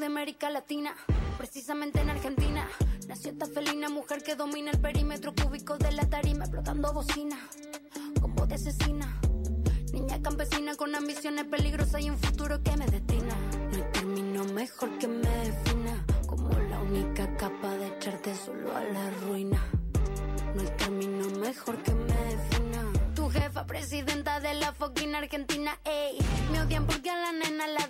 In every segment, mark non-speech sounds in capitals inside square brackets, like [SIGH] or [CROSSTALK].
de América Latina, precisamente en Argentina. Nació esta felina mujer que domina el perímetro cúbico de la tarima, explotando bocina, con voz de asesina. Niña campesina con ambiciones peligrosas y un futuro que me destina. No hay término mejor que me defina, como la única capa de echarte solo a la ruina. No hay término mejor que me defina. Tu jefa, presidenta de la fucking Argentina, ey. Me odian porque a la nena la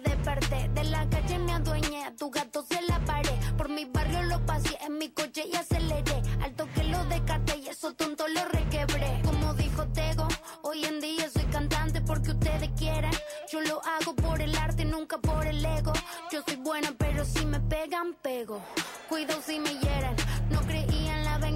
De la calle me adueñé, tu gato se la paré. Por mi barrio lo pasé, en mi coche y aceleré. Alto que lo descarté y eso tonto lo requebré. Como dijo Tego, hoy en día soy cantante porque ustedes quieren. Yo lo hago por el arte, nunca por el ego. Yo soy buena, pero si me pegan, pego.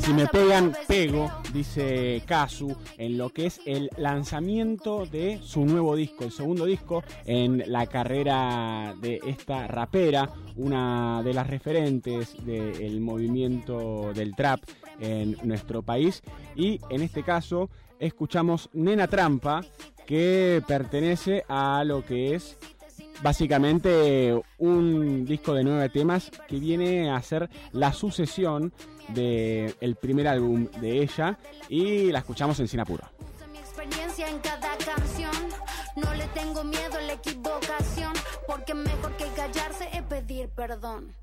Si me pegan, pego, dice Kazu, en lo que es el lanzamiento de su nuevo disco, el segundo disco en la carrera de esta rapera, una de las referentes del movimiento del trap en nuestro país. Y en este caso escuchamos Nena Trampa, que pertenece a lo que es básicamente un disco de nueve temas que viene a ser la sucesión del el primer álbum de ella y la escuchamos en Sinapuro. Mi experiencia en cada canción. No le tengo miedo a la equivocación. Porque mejor que callarse es pedir perdón.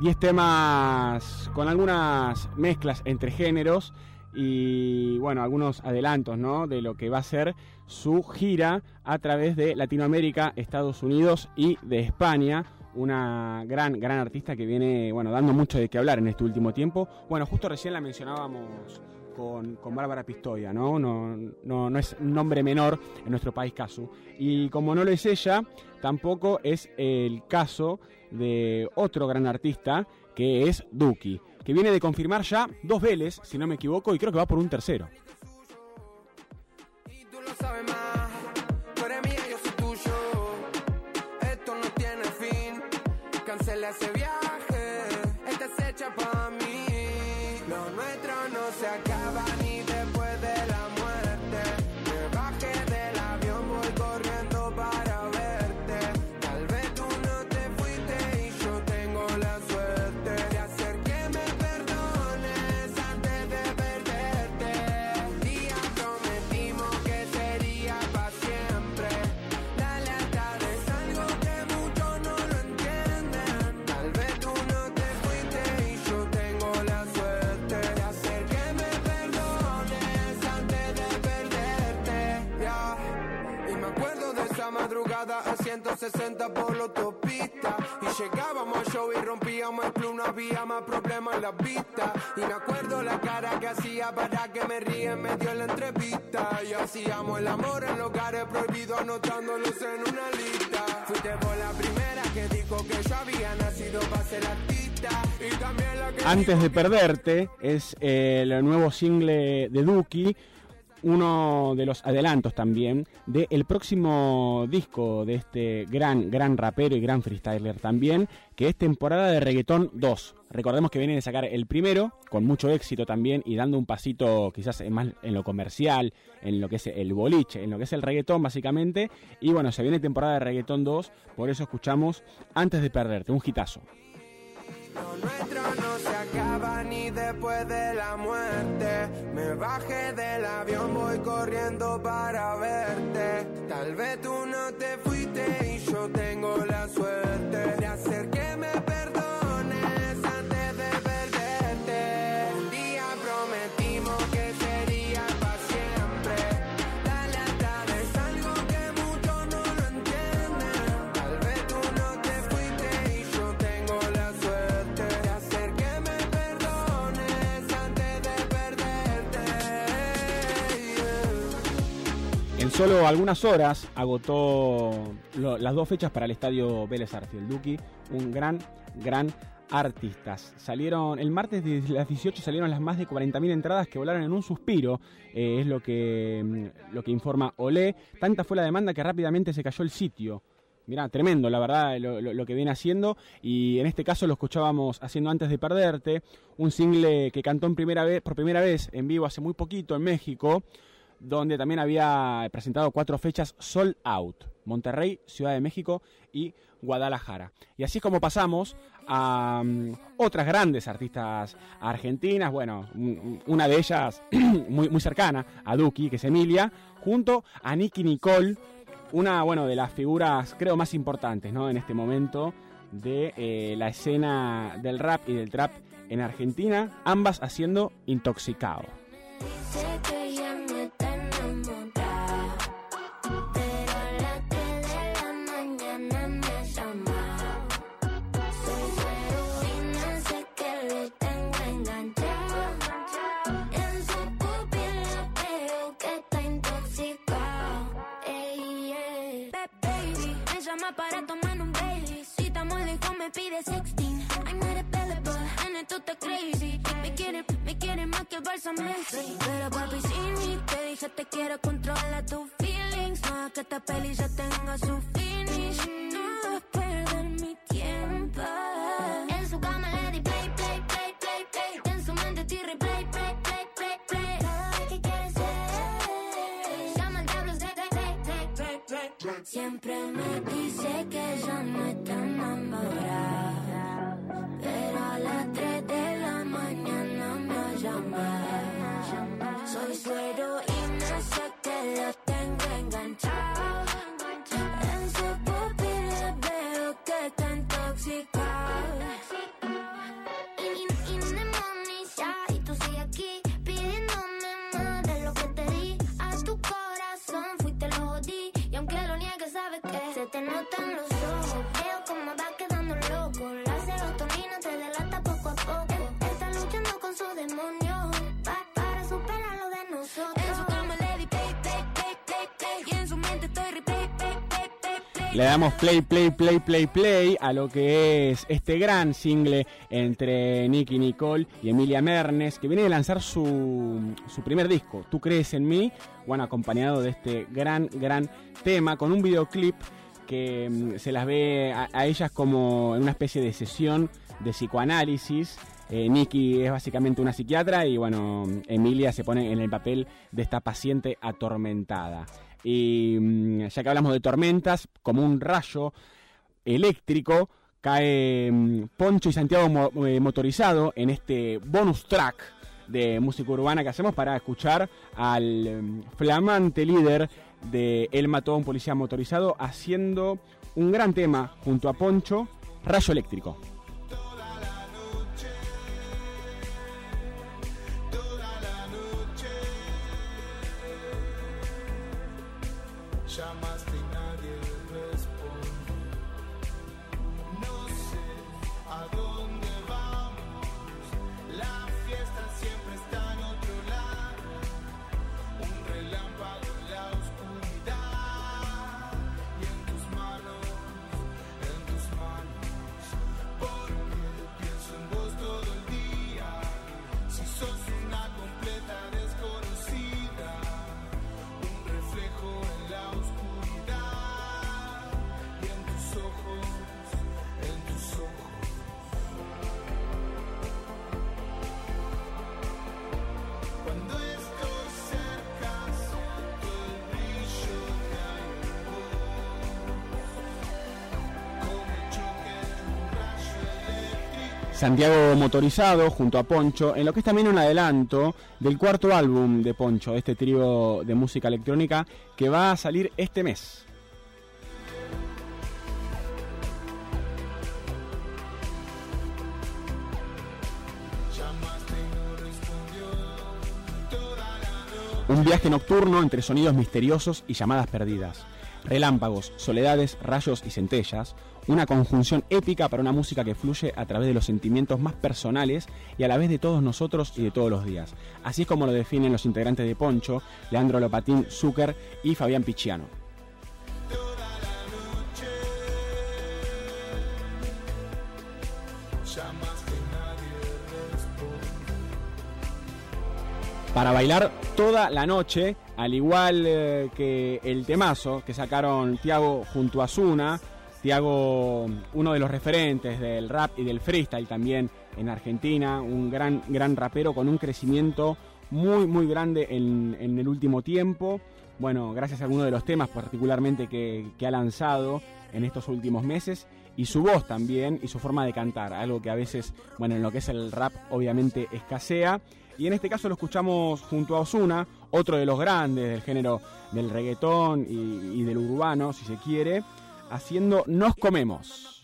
10 temas con algunas mezclas entre géneros y bueno, algunos adelantos, ¿no? De lo que va a ser su gira a través de Latinoamérica, Estados Unidos y de España. Una gran, gran artista que viene, bueno, dando mucho de qué hablar en este último tiempo. Bueno, justo recién la mencionábamos con, con Bárbara Pistoia, ¿no? No, no, no es nombre menor en nuestro país, Casu. Y como no lo es ella, tampoco es el caso de otro gran artista que es Duki, que viene de confirmar ya dos Vélez, si no me equivoco, y creo que va por un tercero. Cancela ese viaje. Esta para mí. Madrugada a 160 por la autopista. Y llegábamos al show y rompíamos el club, no había más problemas en la vista. Y me acuerdo la cara que hacía para que me ríe en medio de la entrevista. Y hacíamos el amor en lugares prohibidos, anotándolos en una lista. Fuiste por la primera que dijo que yo había nacido para ser artista. Y también la que Antes de perderte es el nuevo single de Duki, uno de los adelantos también del próximo disco de este gran, gran rapero y gran freestyler también, que es temporada de Reggaetón 2. Recordemos que viene de sacar el primero, con mucho éxito también, y dando un pasito quizás más en lo comercial, en lo que es el boliche, en lo que es el reggaetón básicamente. Y bueno, se viene temporada de Reggaetón 2, por eso escuchamos Antes de perderte, un hitazo. No se acaba ni después de la muerte. Me bajé del avión, voy corriendo para verte. Tal vez tú no te fuiste y yo tengo la suerte solo algunas horas agotó las dos fechas para el estadio Vélez Arfield. Duki, un gran, gran artista. Salieron, el martes de las 18 salieron las más de 40.000 entradas que volaron en un suspiro, eh, es lo que, mm, lo que informa Olé. Tanta fue la demanda que rápidamente se cayó el sitio. Mirá, tremendo, la verdad, lo, lo- lo que viene haciendo. Y en este caso lo escuchábamos haciendo antes de perderte. Un single que cantó en primera vez, por primera vez en vivo hace muy poquito en México donde también había presentado cuatro fechas sold out. Monterrey, Ciudad de México y Guadalajara. Y así es como pasamos a mm, otras grandes artistas argentinas, bueno, una de ellas [CLEARS THROAT] muy, muy cercana a Duki, que es Emilia, junto a Nicky Nicole, una bueno, de las figuras creo más importantes ¿no? en este momento de eh, la escena del rap y del trap en Argentina, ambas haciendo Intoxicado. Para tomar un baby. Si estamos lejos me pide sexting. I'm not available, and esto está crazy. Me quiere, me quiere más que el Barça Messi. Pero papi, si te dije te quiero controlar tus feelings. No que esta peli ya tenga su finish. No es perder mi tiempo. En su cama le di play, play, play, play, play. En su mente estoy replay, Siempre me dice que ya no está enamorada. Pero a las 3 de la mañana me llama. Soy su Le damos play, play, play, play, play a lo que es este gran single entre Nicky Nicole y Emilia Mernes, que viene de lanzar su, su primer disco, Tú crees en mí, bueno, acompañado de este gran, gran tema, con un videoclip que mm, se las ve a, ellas como en una especie de sesión de psicoanálisis. Eh, Nicky es básicamente una psiquiatra y bueno, Emilia se pone en el papel de esta paciente atormentada. Y mm, ya que hablamos de tormentas, como un rayo eléctrico, cae mm, Poncho y Santiago eh, motorizado en este bonus track de música urbana que hacemos para escuchar al mm, flamante líder de El mató a un policía motorizado haciendo un gran tema junto a Poncho, Rayo Eléctrico. Santiago motorizado junto a Poncho, en lo que es también un adelanto del cuarto álbum de Poncho, este trío de música electrónica que va a salir este mes. Un viaje nocturno entre sonidos misteriosos y llamadas perdidas. Relámpagos, soledades, rayos y centellas. Una conjunción épica para una música que fluye a través de los sentimientos más personales y a la vez de todos nosotros y de todos los días. Así es como lo definen los integrantes de Poncho, Leandro Lopatín Zucker y Fabián Picciano. Para bailar toda la noche, al igual eh, que el temazo que sacaron Tiago junto a Zuna. Tiago, uno de los referentes del rap y del freestyle también en Argentina, un gran, gran rapero con un crecimiento muy, muy grande en, en el último tiempo. Bueno, gracias a algunos de los temas particularmente que, que ha lanzado en estos últimos meses y su voz también y su forma de cantar, algo que a veces, bueno, en lo que es el rap obviamente escasea. Y en este caso lo escuchamos junto a Osuna, otro de los grandes del género del reggaetón y, y del urbano, si se quiere, haciendo Nos Comemos.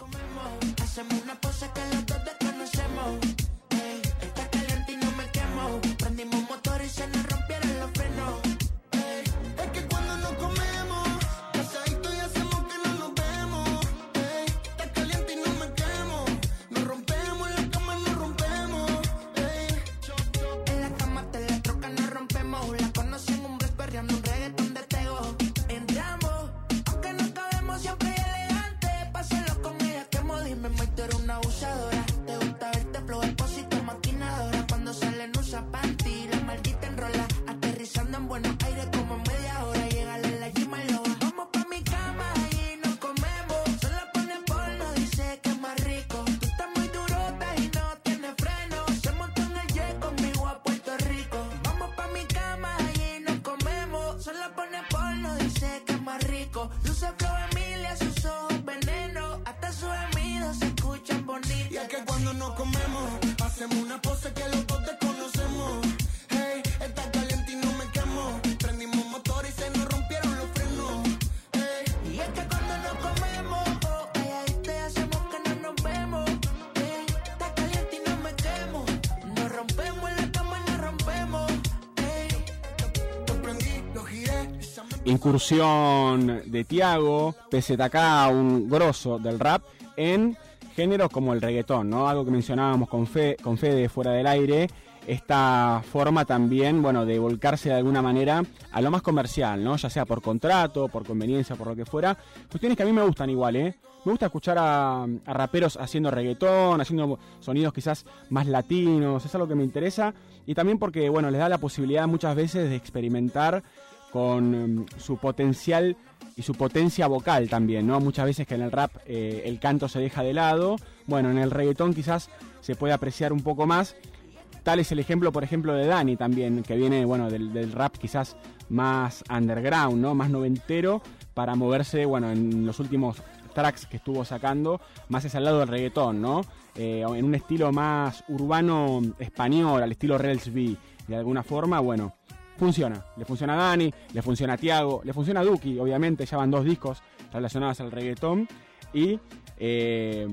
Maldita enrola. Aterrizando en buenos aires incursión de Tiago, PZK, un grosso del rap, en géneros como el reggaetón, ¿no? Algo que mencionábamos con, Fe, con Fede fuera del aire, esta forma también, bueno, de volcarse de alguna manera a lo más comercial, ¿no? Ya sea por contrato, por conveniencia, por lo que fuera. Cuestiones que a mí me gustan igual, ¿eh? Me gusta escuchar a, a raperos haciendo reggaetón, haciendo sonidos quizás más latinos, es algo que me interesa. Y también porque, bueno, les da la posibilidad muchas veces de experimentar con em, su potencial y su potencia vocal también, ¿no? Muchas veces que en el rap eh, el canto se deja de lado, bueno, en el reggaetón quizás se puede apreciar un poco más. Tal es el ejemplo, por ejemplo, de Dani también, que viene, bueno, del, del rap quizás más underground, ¿no? Más noventero, para moverse, bueno, en los últimos tracks que estuvo sacando, más es al lado del reggaetón, ¿no? Eh, en un estilo más urbano español, al estilo Rels B, de alguna forma, bueno, funciona. Le funciona a Dani, le funciona a Tiago, le funciona a Duki, obviamente, ya van dos discos relacionados al reggaetón. Y eh,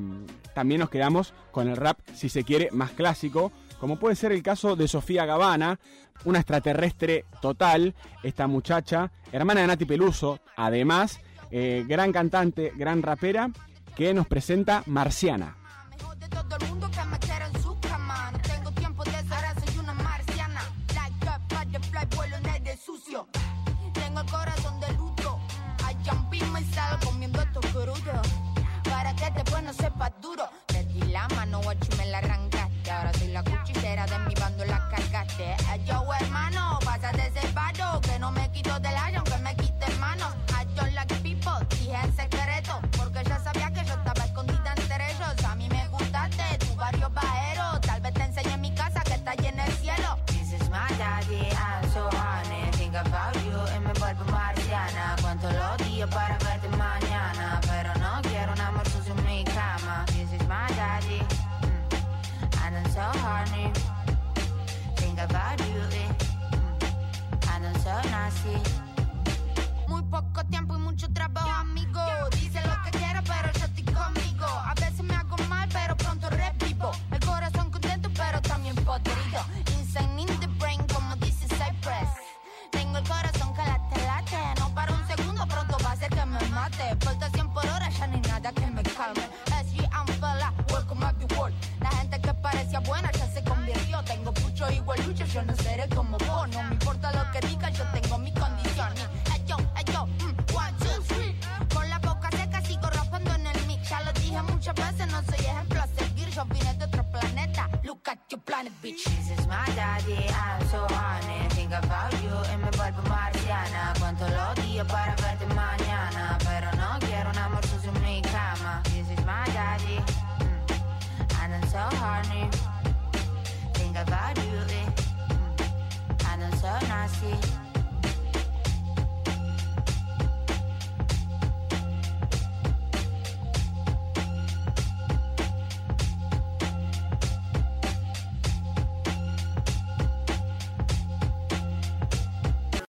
también nos quedamos con el rap, si se quiere, más clásico, como puede ser el caso de Sofía Gavana, una extraterrestre total, esta muchacha, hermana de Nati Peluso, además, eh, gran cantante, gran rapera, que nos presenta Marciana. No sepa duro. Te di la mano, y me la arrancaste. Ahora soy la cuchillera de mi bando, la cargaste. Yo, mate. Vuelta 100 por hora, ya ni nada que me calme. SG and fella, welcome to the world. La gente que parecía buena ya se convirtió. Tengo mucho igual lucha, yo no seré como vos. No me importa lo que digas, yo tengo mi condición. Hey yo, hey yo, mm, one, two, three. Con la boca seca sigo raspando en el mix. Ya lo dije muchas veces, no soy ejemplo a seguir. Yo vine de otro planeta. Look at your planet, bitch. This is my daddy, I'm so honey. Think about you y me vuelvo marciana. Cuento los días para